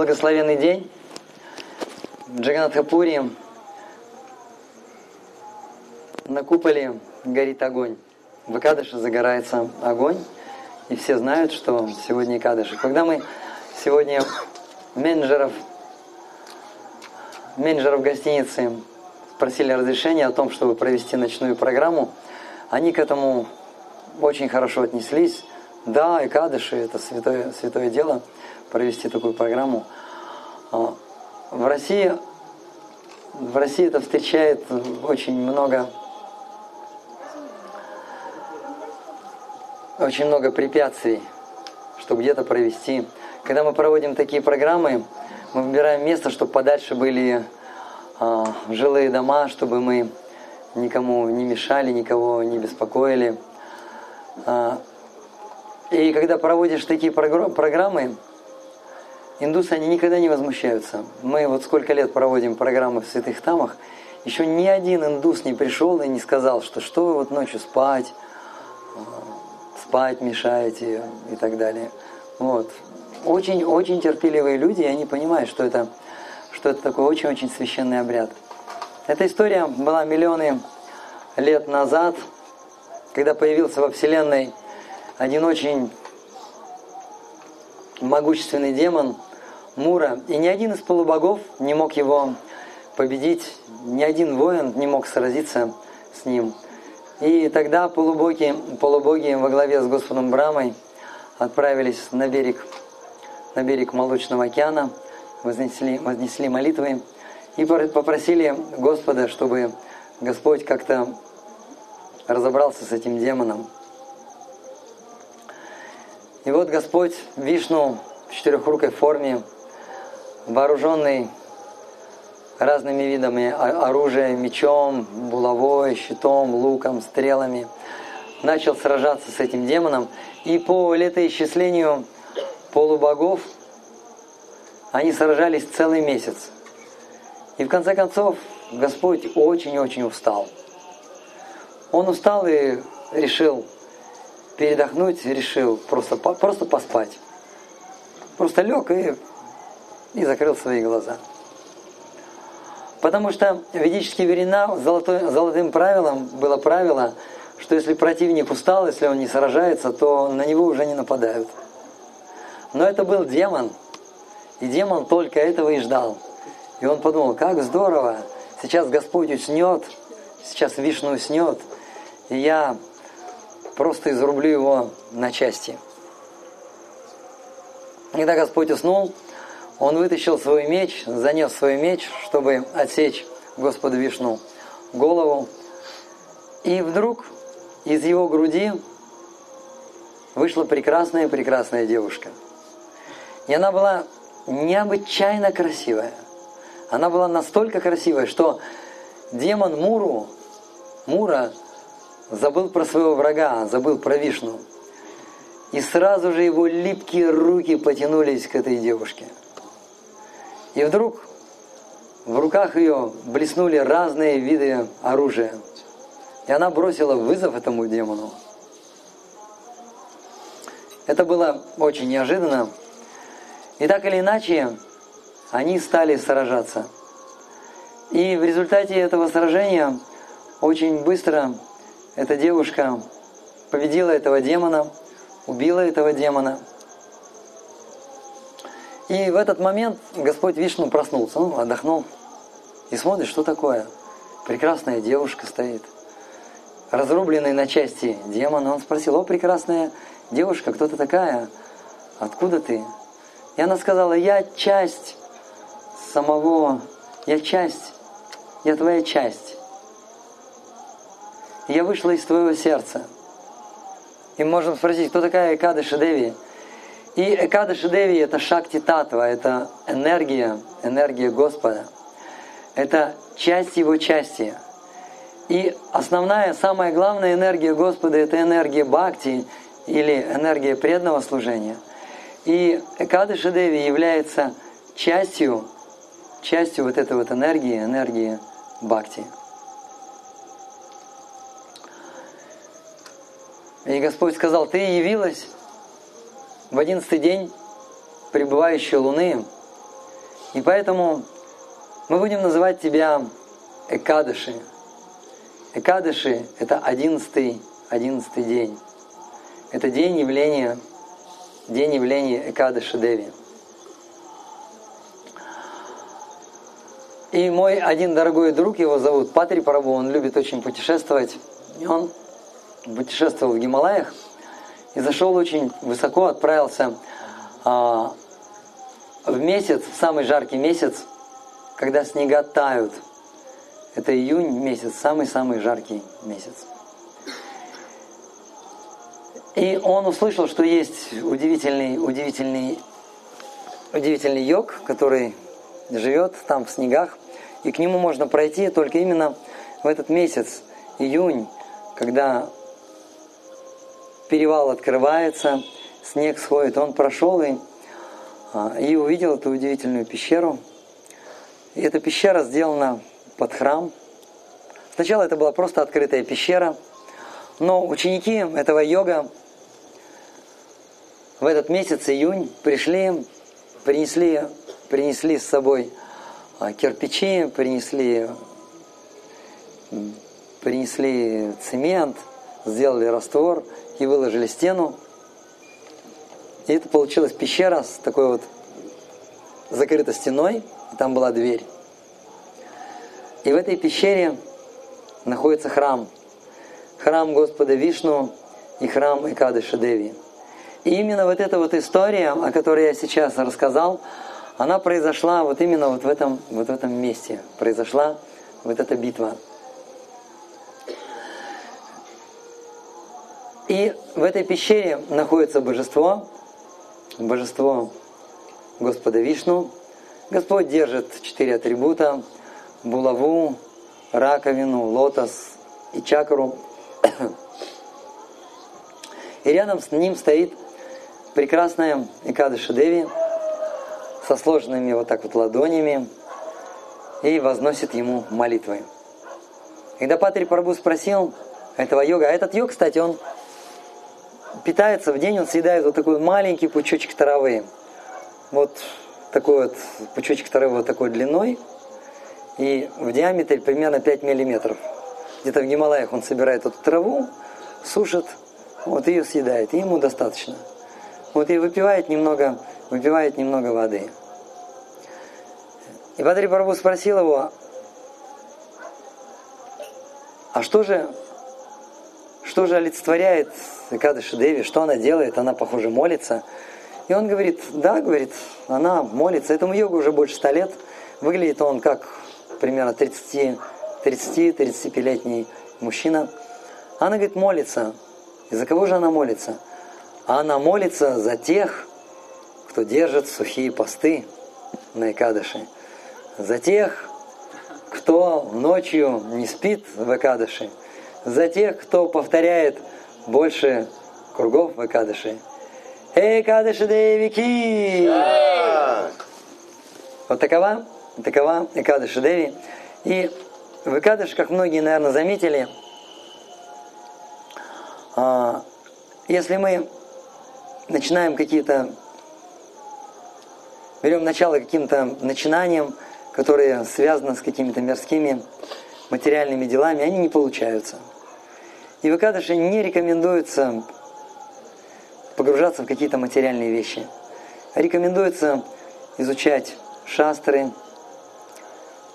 благословенный день. В Джаганатхапуре на куполе горит огонь. В Икадыше загорается огонь. И все знают, что сегодня Икадыш. когда мы сегодня менеджеров, менеджеров гостиницы просили разрешения о том, чтобы провести ночную программу, они к этому очень хорошо отнеслись. Да, Икадыши – это святое, святое дело, провести такую программу. А, в России, в России это встречает очень много очень много препятствий, чтобы где-то провести. Когда мы проводим такие программы, мы выбираем место, чтобы подальше были э, жилые дома, чтобы мы никому не мешали, никого не беспокоили. Э, и когда проводишь такие программы, индусы, они никогда не возмущаются. Мы вот сколько лет проводим программы в святых тамах, еще ни один индус не пришел и не сказал, что что вы вот ночью спать, спать мешаете и так далее. Вот. Очень-очень терпеливые люди, и они понимают, что это, что это такой очень-очень священный обряд. Эта история была миллионы лет назад, когда появился во Вселенной один очень могущественный демон Мура, и ни один из полубогов не мог его победить, ни один воин не мог сразиться с ним – и тогда полубоги, полубоги во главе с Господом Брамой отправились на берег, на берег Молочного океана, вознесли, вознесли молитвы и попросили Господа, чтобы Господь как-то разобрался с этим демоном. И вот Господь Вишну в четырехрукой форме, вооруженный разными видами оружия, мечом, булавой, щитом, луком, стрелами. Начал сражаться с этим демоном. И по летоисчислению полубогов они сражались целый месяц. И в конце концов Господь очень-очень устал. Он устал и решил передохнуть, решил просто, просто поспать. Просто лег и, и закрыл свои глаза. Потому что ведические времена золотой, золотым правилом было правило, что если противник устал, если он не сражается, то на него уже не нападают. Но это был демон, и демон только этого и ждал. И он подумал, как здорово, сейчас Господь уснет, сейчас Вишну уснет, и я просто изрублю его на части. Когда Господь уснул, он вытащил свой меч, занес свой меч, чтобы отсечь Господу Вишну голову. И вдруг из его груди вышла прекрасная-прекрасная девушка. И она была необычайно красивая. Она была настолько красивая, что демон Муру, Мура забыл про своего врага, забыл про Вишну. И сразу же его липкие руки потянулись к этой девушке – и вдруг в руках ее блеснули разные виды оружия. И она бросила вызов этому демону. Это было очень неожиданно. И так или иначе, они стали сражаться. И в результате этого сражения очень быстро эта девушка победила этого демона, убила этого демона – и в этот момент Господь Вишну проснулся, он отдохнул и смотрит, что такое. Прекрасная девушка стоит, разрубленный на части демон. Он спросил, о, прекрасная девушка, кто ты такая? Откуда ты? И она сказала, я часть самого, я часть, я твоя часть. я вышла из твоего сердца. И можем спросить, кто такая Кады Шедеви? И Экадаши Деви – это Шакти Татва, это энергия, энергия Господа. Это часть Его части. И основная, самая главная энергия Господа – это энергия Бхакти или энергия преданного служения. И Экадаши Деви является частью, частью вот этой вот энергии, энергии Бхакти. И Господь сказал, ты явилась в одиннадцатый день пребывающей Луны И поэтому мы будем называть тебя Экадыши. Экадыши – это одиннадцатый, одиннадцатый день. Это день явления, день явления Экадыши Деви. И мой один дорогой друг, его зовут Патри Прабу, он любит очень путешествовать. И он путешествовал в Гималаях и зашел очень высоко, отправился а, в месяц, в самый жаркий месяц, когда снега тают. Это июнь месяц, самый-самый жаркий месяц. И он услышал, что есть удивительный, удивительный, удивительный йог, который живет там в снегах, и к нему можно пройти только именно в этот месяц, июнь, когда перевал открывается, снег сходит. Он прошел и, а, и увидел эту удивительную пещеру – и эта пещера сделана под храм. Сначала это была просто открытая пещера, но ученики этого йога в этот месяц, июнь, пришли, принесли, принесли с собой а, кирпичи, принесли, принесли цемент, сделали раствор и выложили стену. И это получилась пещера с такой вот закрытой стеной – и там была дверь. И в этой пещере находится храм. Храм Господа Вишну и храм Икадыша Деви. И именно вот эта вот история, о которой я сейчас рассказал, она произошла вот именно вот в этом, вот в этом месте. Произошла вот эта битва. И в этой пещере находится божество, божество Господа Вишну, Господь держит четыре атрибута – булаву, раковину, лотос и чакру. И рядом с ним стоит прекрасная Икадыша Деви со сложенными вот так вот ладонями и возносит ему молитвы. Когда Патри Прабу спросил этого йога, а этот йог, кстати, он питается в день, он съедает вот такой маленький пучочек травы. Вот такой вот пучочек травы вот такой длиной и в диаметре примерно 5 миллиметров. Где-то в Гималаях он собирает эту траву, сушит, вот ее съедает, и ему достаточно. Вот и выпивает немного, выпивает немного воды. И Бадри Барбу спросил его, а что же, что же олицетворяет Кадыши Деви, что она делает, она, похоже, молится – и он говорит, да, говорит, она молится. Этому йогу уже больше ста лет. Выглядит он как примерно 30-35-летний мужчина. Она, говорит, молится. И за кого же она молится? А она молится за тех, кто держит сухие посты на Экадыше. За тех, кто ночью не спит в Экадыше. За тех, кто повторяет больше кругов в Экадыше. Экадыш Девики. Вот такова, такова Экадыш Деви. И в Экадыш, как многие, наверное, заметили, а, если мы начинаем какие-то, берем начало каким-то начинанием, которые связаны с какими-то мирскими материальными делами, они не получаются. И в Экадыше не рекомендуется погружаться в какие-то материальные вещи. Рекомендуется изучать шастры,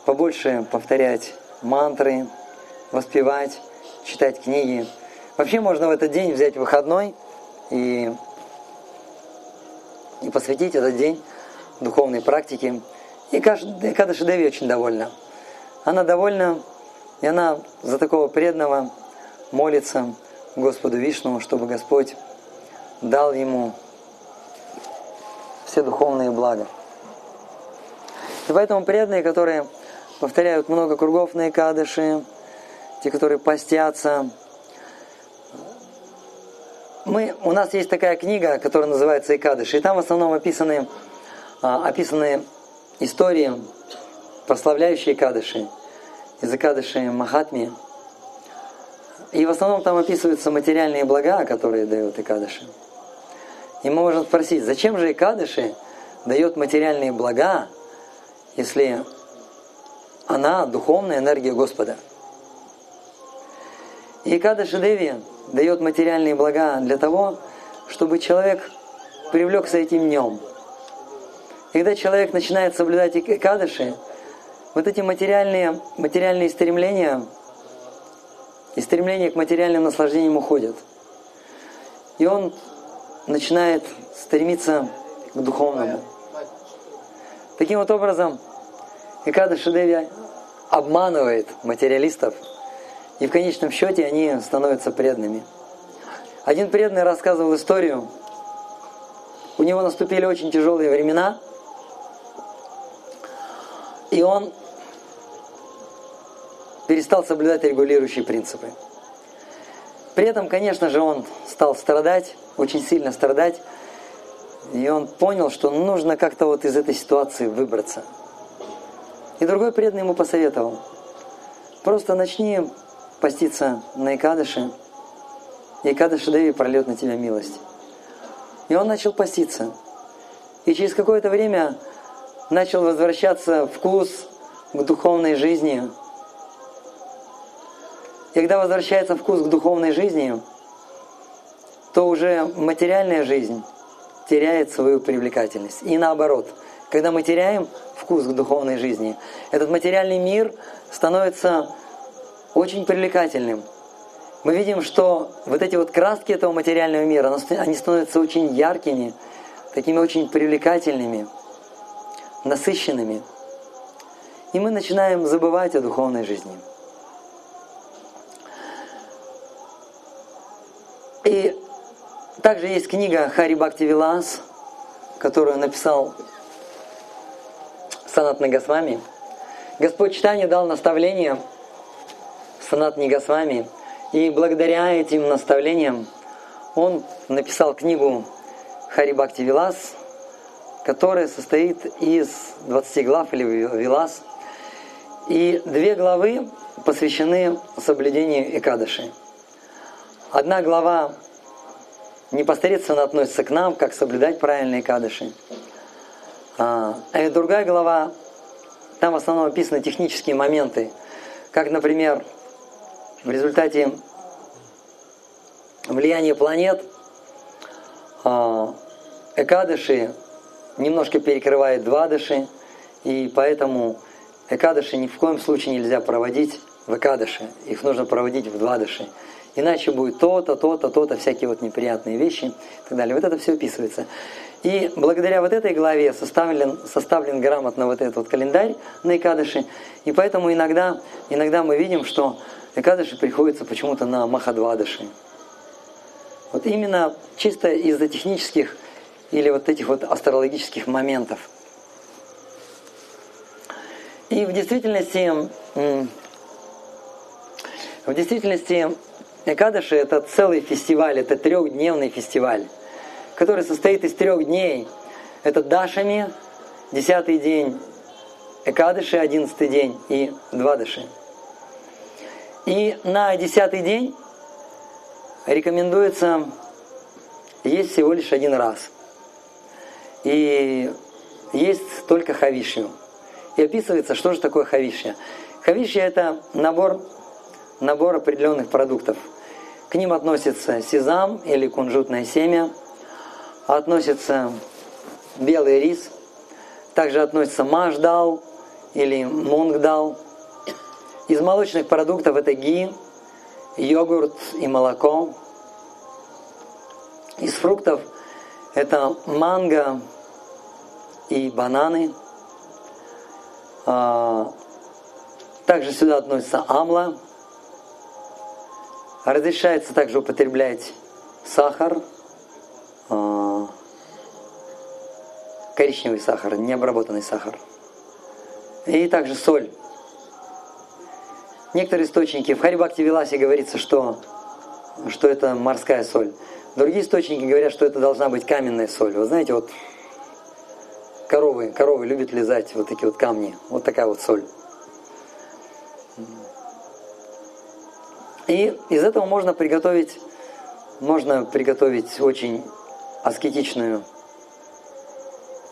побольше повторять мантры, воспевать, читать книги. Вообще можно в этот день взять выходной и, и посвятить этот день духовной практике. И Кадыши Деви очень довольна. Она довольна, и она за такого преданного молится Господу Вишну, чтобы Господь дал ему все духовные блага. И поэтому преданные, которые повторяют много кругов на Икадыши, те, которые постятся, мы, у нас есть такая книга, которая называется Икадыши, и там в основном описаны, а, описаны истории, прославляющие Икадыши, из Икадыши Махатми. И в основном там описываются материальные блага, которые дают Икадыши. И мы можем спросить, зачем же Икадыши дает материальные блага, если она духовная энергия Господа. И Кадаши Деви дает материальные блага для того, чтобы человек привлекся этим днем. Когда человек начинает соблюдать Кадыши, вот эти материальные, материальные стремления и стремления к материальным наслаждениям уходят. И он начинает стремиться к духовному. Таким вот образом, Икада Шидеви обманывает материалистов, и в конечном счете они становятся преданными. Один преданный рассказывал историю. У него наступили очень тяжелые времена, и он перестал соблюдать регулирующие принципы. При этом, конечно же, он стал страдать, очень сильно страдать, и он понял, что нужно как-то вот из этой ситуации выбраться. И другой преданный ему посоветовал, просто начни поститься на Икадыше, и Икадыш Деви прольет на тебя милость. И он начал поститься. И через какое-то время начал возвращаться вкус к духовной жизни, когда возвращается вкус к духовной жизни, то уже материальная жизнь теряет свою привлекательность. И наоборот, когда мы теряем вкус к духовной жизни, этот материальный мир становится очень привлекательным. Мы видим, что вот эти вот краски этого материального мира, они становятся очень яркими, такими очень привлекательными, насыщенными. И мы начинаем забывать о духовной жизни. И также есть книга Хари Бхакти Вилас, которую написал Санат Нагасвами. Господь Читание дал наставление Санат Нагасвами, и благодаря этим наставлениям он написал книгу Хари Бхакти Вилас, которая состоит из 20 глав или Вилас. И две главы посвящены соблюдению Экадыши – Одна глава непосредственно относится к нам, как соблюдать правильные кадыши. А, и другая глава, там в основном описаны технические моменты, как, например, в результате влияния планет а, Экадыши немножко перекрывает двадыши, и поэтому Экадыши ни в коем случае нельзя проводить в Экадыши, их нужно проводить в двадыши иначе будет то-то, то-то, то-то, всякие вот неприятные вещи и так далее. Вот это все описывается. И благодаря вот этой главе составлен, составлен грамотно вот этот вот календарь на Икадыши. И поэтому иногда, иногда мы видим, что Икадыши приходится почему-то на Махадвадыши. Вот именно чисто из-за технических или вот этих вот астрологических моментов. И в действительности, в действительности Экадыши – это целый фестиваль, это трехдневный фестиваль, который состоит из трех дней. Это Дашами, десятый день, Экадыши, одиннадцатый день и Двадыши. И на десятый день рекомендуется есть всего лишь один раз. И есть только хавишью. И описывается, что же такое хавишья. Хавишья – это набор, набор определенных продуктов – к ним относится сезам или кунжутное семя, относится белый рис, также относится маждал или мунгдал. Из молочных продуктов это ги, йогурт и молоко. Из фруктов это манго и бананы. А, также сюда относится амла, Разрешается также употреблять сахар, а, коричневый сахар, необработанный сахар. И также соль. Некоторые источники, в Харибакте Виласе говорится, что, что это морская соль. Другие источники говорят, что это должна быть каменная соль. Вы знаете, вот коровы, коровы любят лизать вот такие вот камни. Вот такая вот соль. И из этого можно приготовить, можно приготовить очень аскетичную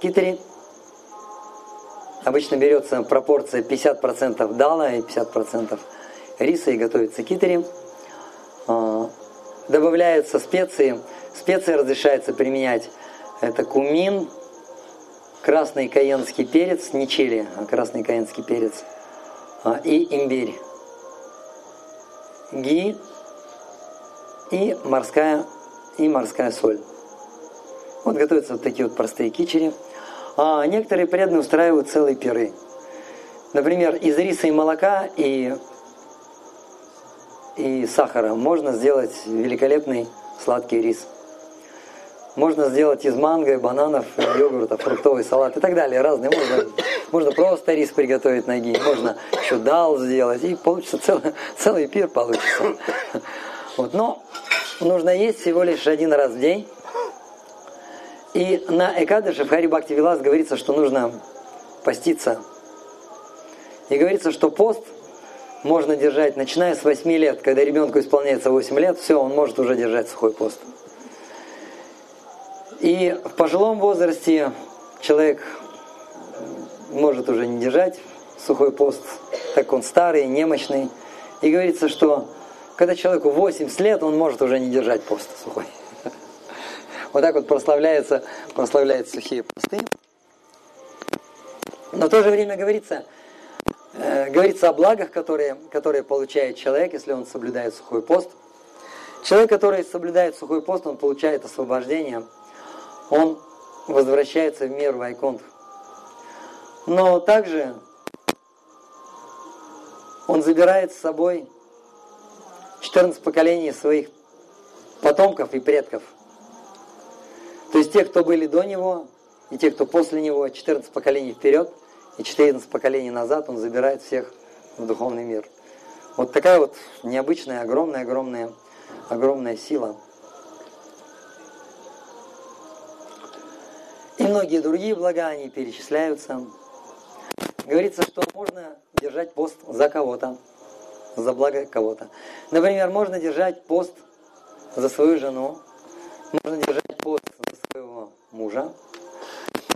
китри. Обычно берется пропорция 50% дала и 50% риса и готовится китери. А, добавляются специи. Специи разрешается применять. Это кумин, красный каенский перец, не чили, а красный каенский перец а, и имбирь. Ги и морская, и морская соль. Вот готовятся вот такие вот простые кичери. А некоторые преданные устраивают целые пиры. Например, из риса и молока и, и сахара можно сделать великолепный сладкий рис. Можно сделать из манго, бананов, йогурта, фруктовый салат и так далее. Разные. Можно, можно просто рис приготовить ноги, можно еще дал сделать. И получится целый, целый пир получится. Вот. Но нужно есть всего лишь один раз в день. И на Экадыше в Хари Бхакти Вилас говорится, что нужно поститься. И говорится, что пост можно держать, начиная с 8 лет. Когда ребенку исполняется 8 лет, все, он может уже держать сухой пост. И в пожилом возрасте человек может уже не держать сухой пост, так он старый, немощный. И говорится, что когда человеку 80 лет, он может уже не держать пост сухой. Вот так вот прославляются, прославляются сухие посты. Но в то же время говорится, э, говорится о благах, которые, которые получает человек, если он соблюдает сухой пост. Человек, который соблюдает сухой пост, он получает освобождение, он возвращается в мир Вайкунт. Но также он забирает с собой 14 поколений своих потомков и предков – то есть те, кто были до него, и те, кто после него, 14 поколений вперед и 14 поколений назад, он забирает всех в духовный мир. Вот такая вот необычная, огромная, огромная, огромная сила. И многие другие блага, они перечисляются. Говорится, что можно держать пост за кого-то, за благо кого-то. Например, можно держать пост за свою жену, можно держать пост своего мужа,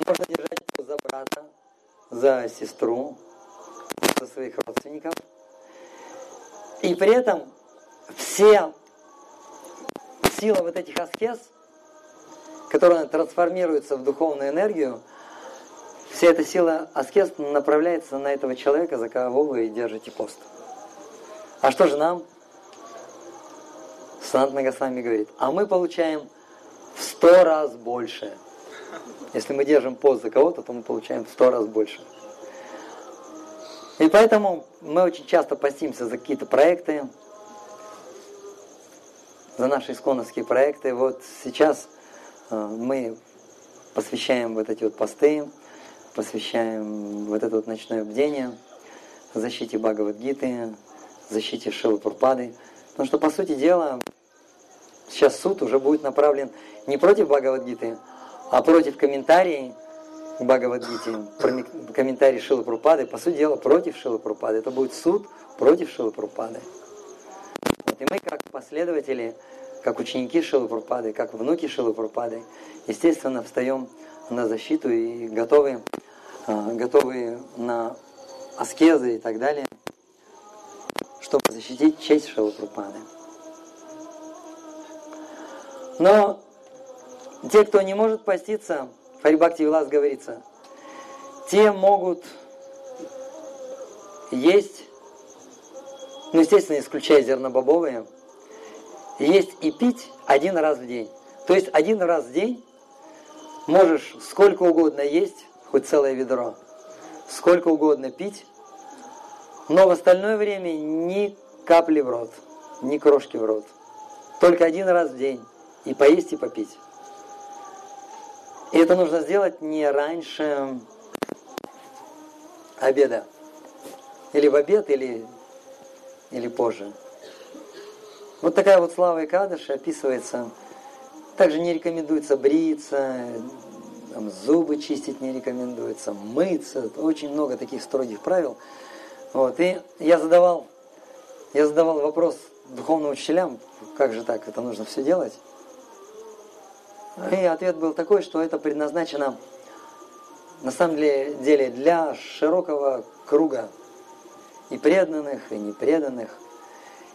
можно держать его за брата, за сестру, за своих родственников. И при этом все сила вот этих аскез, которая трансформируется в духовную энергию, вся эта сила аскез направляется на этого человека, за кого вы держите пост. А что же нам? Санат Нагасвами говорит, а мы получаем в сто раз больше. Если мы держим пост за кого-то, то мы получаем в сто раз больше. И поэтому мы очень часто постимся за какие-то проекты, за наши исконовские проекты. Вот сейчас мы посвящаем вот эти вот посты, посвящаем вот это вот ночное бдение, защите Бхагавадгиты, защите Шилы Пурпады. Потому что, по сути дела, сейчас суд уже будет направлен не против Бхагавадгиты, а против комментариев к Бхагавадгите, комментарий Шилы Прупады, по сути дела, против Шилы Прупады. Это будет суд против Шилы Прупады. Вот, и мы, как последователи, как ученики Шилы Прупады, как внуки Шилы Прупады, естественно, встаем на защиту и готовы, а, готовы на аскезы и так далее, чтобы защитить честь Шилы Прупады. Но те, кто не может поститься, Харибакти Вилас говорится, те могут есть, ну, естественно, исключая зернобобовые, есть и пить один раз в день. То есть один раз в день можешь сколько угодно есть, хоть целое ведро, сколько угодно пить, но в остальное время ни капли в рот, ни крошки в рот. Только один раз в день. И поесть, и попить. И это нужно сделать не раньше обеда. Или в обед, или, или позже. Вот такая вот слава и кадыш описывается. Также не рекомендуется бриться, там, зубы чистить не рекомендуется, мыться. Очень много таких строгих правил. Вот. И я задавал, я задавал вопрос духовным учителям, как же так, это нужно все делать. И ответ был такой, что это предназначено на самом деле для широкого круга и преданных, и непреданных.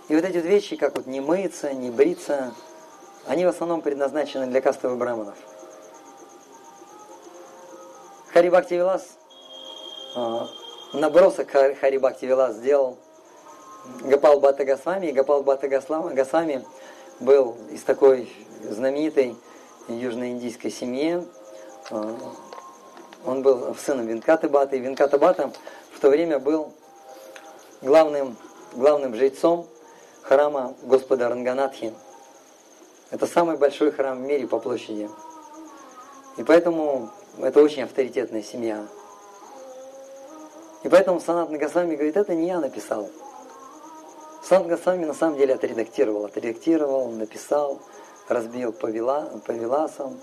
И вот эти вот вещи, как вот не мыться, не бриться, они в основном предназначены для кастовых браманов. Харибакти Вилас, а, набросок Харибакти Вилас сделал Гапал Бата Госвами. И Гапал Бата Госвами был из такой знаменитой южноиндийской семьи. А, он был сыном Винкаты Бата. И Винката Бата в то время был главным, главным жрецом храма Господа Ранганатхи. Это самый большой храм в мире по площади. И поэтому это очень авторитетная семья. И поэтому Санат Нагасвами говорит, это не я написал. Санат Нагасвами на самом деле отредактировал. Отредактировал, написал, разбил по, вила, по виласам.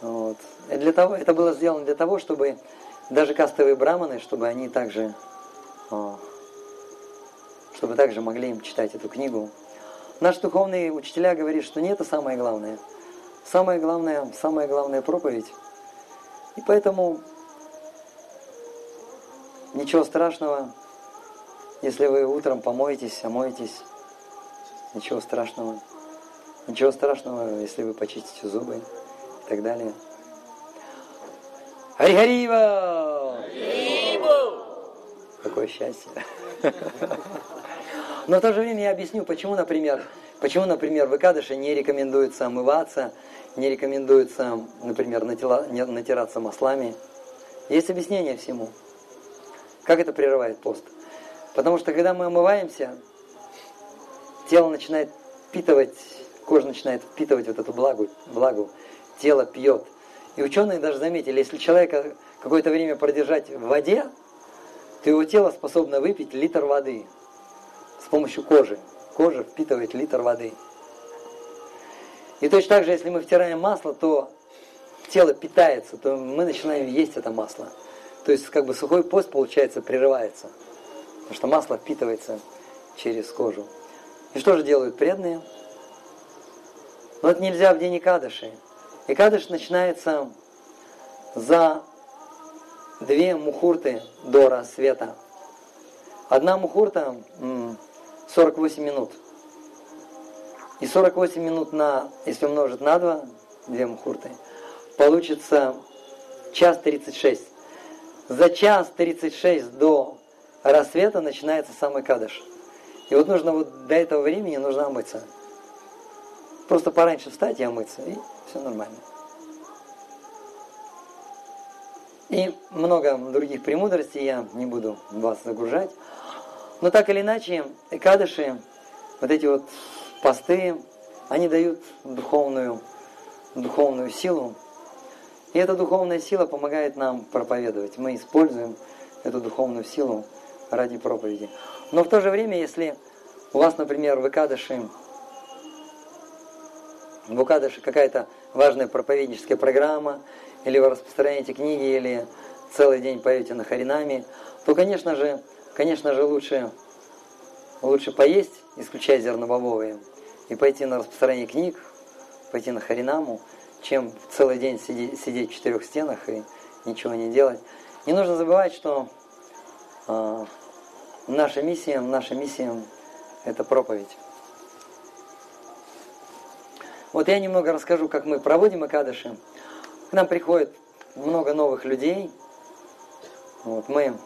Вот. И для того, это было сделано для того, чтобы даже кастовые браманы, чтобы они также чтобы также могли им читать эту книгу. Наши духовные учителя говорят, что не это самое главное. Самое главное, самая главная проповедь. И поэтому ничего страшного, если вы утром помоетесь, омоетесь, ничего страшного. Ничего страшного, если вы почистите зубы и так далее. Хари-харива! Какое счастье! Но в то же время я объясню, почему, например, почему, например, в Икадыше не рекомендуется омываться, не рекомендуется, например, натираться маслами. Есть объяснение всему. Как это прерывает пост? Потому что когда мы омываемся, тело начинает впитывать, кожа начинает впитывать вот эту влагу, влагу тело пьет. И ученые даже заметили, если человека какое-то время продержать в воде, то его тело способно выпить литр воды с помощью кожи. Кожа впитывает литр воды. И точно так же, если мы втираем масло, то тело питается, то мы начинаем есть это масло. То есть как бы сухой пост, получается, прерывается. Потому что масло впитывается через кожу. И что же делают преданные? Но это нельзя в день Икадыши. Икадыш начинается за две мухурты до рассвета. Одна мухурта 48 минут. И 48 минут на, если умножить на 2, две мухурты, получится час 36. За час 36 до рассвета начинается самый кадыш. И вот нужно вот до этого времени нужно омыться. Просто пораньше встать и омыться, и все нормально. И много других премудростей я не буду вас загружать. Но так или иначе, экадыши, вот эти вот посты, они дают духовную, духовную силу. И эта духовная сила помогает нам проповедовать. Мы используем эту духовную силу ради проповеди. Но в то же время, если у вас, например, в Икадыше, в Икадыше какая-то важная проповедническая программа, или вы распространяете книги, или целый день поете на харинами, то, конечно же, Конечно же, лучше, лучше поесть, исключая зернобобовые, и пойти на распространение книг, пойти на Харинаму, чем целый день сидеть, сидеть в четырех стенах и ничего не делать. Не нужно забывать, что э, наша миссия, наша миссия – это проповедь. Вот я немного расскажу, как мы проводим Акадыши. К нам приходит много новых людей. Вот, мы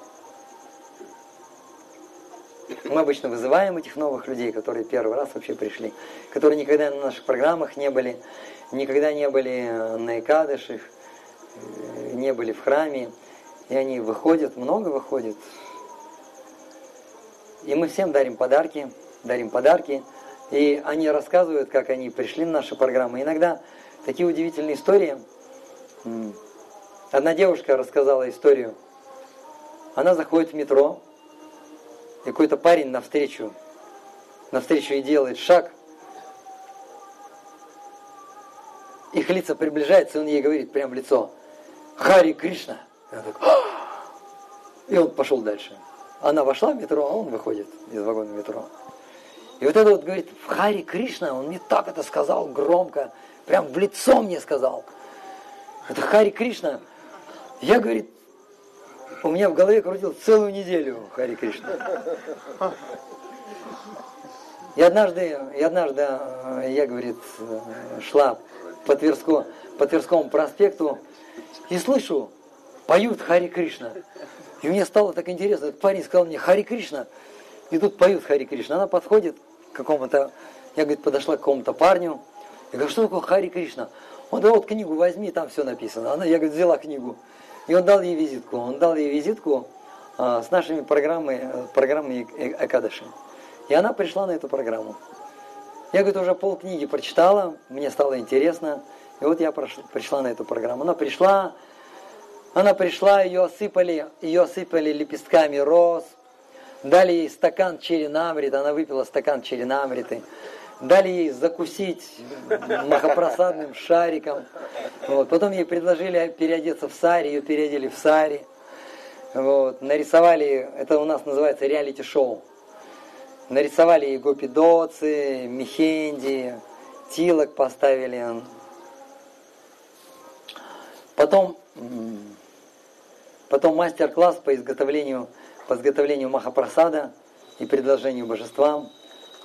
мы обычно вызываем этих новых людей, которые первый раз вообще пришли, которые никогда на наших программах не были, никогда не были на Экадышах, э, не были в храме. И они выходят, много выходят. И мы всем дарим подарки, дарим подарки. И они рассказывают, как они пришли на наши программы. Иногда такие удивительные истории. Одна девушка рассказала историю. Она заходит в метро, и какой-то парень навстречу, навстречу и делает шаг. Их лица приближается, и он ей говорит прямо в лицо, Хари Кришна. И, так, и он пошел дальше. Она вошла в метро, а он выходит из вагона метро. И вот это вот говорит, Хари Кришна, он мне так это сказал громко, прям в лицо мне сказал. Это Хари Кришна. Я, говорит, у меня в голове крутил целую неделю Хари Кришна. И однажды, и однажды э, я, говорит, э, шла по, Тверско, по Тверскому проспекту и слышу, поют Хари Кришна. И мне стало так интересно. Этот парень сказал мне Хари Кришна. И тут поют Хари Кришна. Она подходит к какому-то, я, говорит, подошла к какому-то парню. Я говорю, что такое Хари Кришна? Он да вот книгу возьми, там все написано. Она, я, говорит, взяла книгу. И он дал ей визитку. Он дал ей визитку а, с нашими программами, программами Экадыши. И она пришла на эту программу. Я, говорит, уже пол книги прочитала, мне стало интересно. И вот я пришла на эту программу. Она пришла, она пришла, ее осыпали, ее осыпали лепестками роз, дали ей стакан черенамриты, она выпила стакан черенамриты, дали ей закусить махопросадным шариком. Вот. Потом ей предложили переодеться в сари, ее переодели в сари. Вот. Нарисовали, это у нас называется реалити-шоу. Нарисовали ей гопидоцы, мехенди, тилок поставили. Потом Потом мастер-класс по изготовлению, по изготовлению махапрасада и предложению божествам.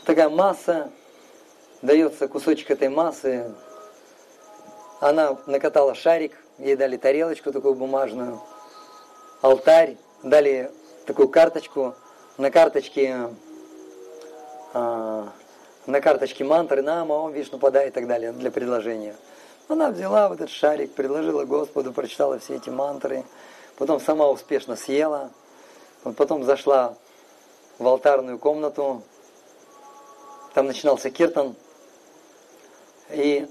Такая масса, дается кусочек этой массы. Она накатала шарик, ей дали тарелочку такую бумажную, алтарь, дали такую карточку. На карточке, а, на карточке мантры Нама, он Вишну подай и так далее для предложения. Она взяла вот этот шарик, предложила Господу, прочитала все эти мантры, потом сама успешно съела, потом зашла в алтарную комнату, там начинался киртан, и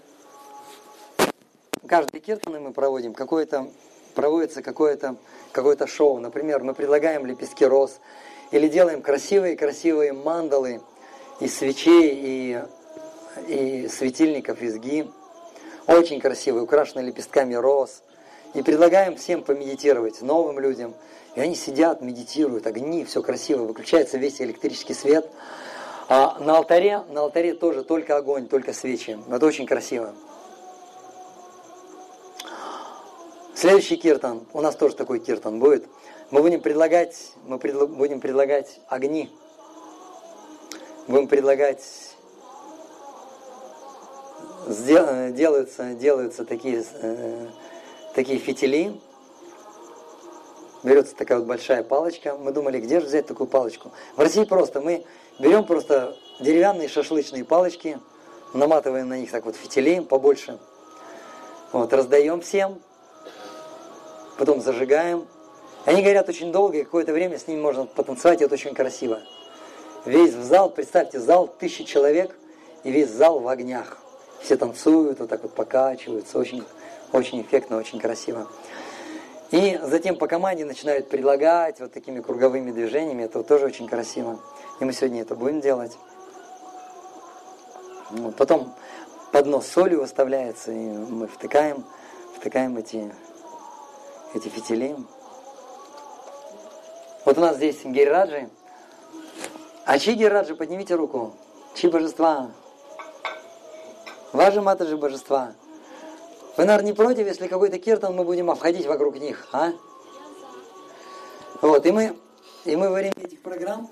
каждый киртан мы проводим, какое-то, проводится какое-то какое шоу. Например, мы предлагаем лепестки роз, или делаем красивые-красивые мандалы из свечей и, и светильников из ги. Очень красивые, украшенные лепестками роз – и предлагаем всем помедитировать, новым людям. И они сидят, медитируют, огни, все красиво, выключается весь электрический свет. А на алтаре, на алтаре тоже только огонь, только свечи. Это очень красиво. Следующий киртан, у нас тоже такой киртан будет. Мы будем предлагать, мы предло, будем предлагать огни. Будем предлагать делаются, делаются такие э, такие фитили. Берется такая вот большая палочка. Мы думали, где же взять такую палочку. В России просто мы берем просто деревянные шашлычные палочки, наматываем на них так вот фитили побольше. Вот, раздаем всем, потом зажигаем. Они горят очень долго, и какое-то время с ними можно потанцевать, и это очень красиво. Весь в зал, представьте, зал тысячи человек, и весь зал в огнях. Все танцуют, вот так вот покачиваются, очень очень эффектно, очень красиво. И затем по команде начинают предлагать вот такими круговыми движениями. Это тоже очень красиво. И мы сегодня это будем делать. Вот. Потом поднос солью выставляется, и мы втыкаем, втыкаем эти, эти фитили. Вот у нас здесь гейраджи. А чьи гейраджи? Поднимите руку. Чьи божества? Ваши матажи божества. Вы, наверное, не против, если какой-то киртан мы будем обходить вокруг них, а? Вот, и мы, и мы во время этих программ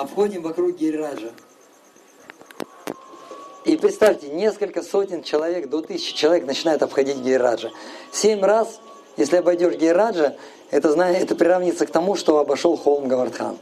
обходим вокруг Гирираджа. И представьте, несколько сотен человек, до тысячи человек начинают обходить Гирираджа. Семь раз, если обойдешь Гирираджа, это, это приравнится к тому, что обошел холм Гавардхан.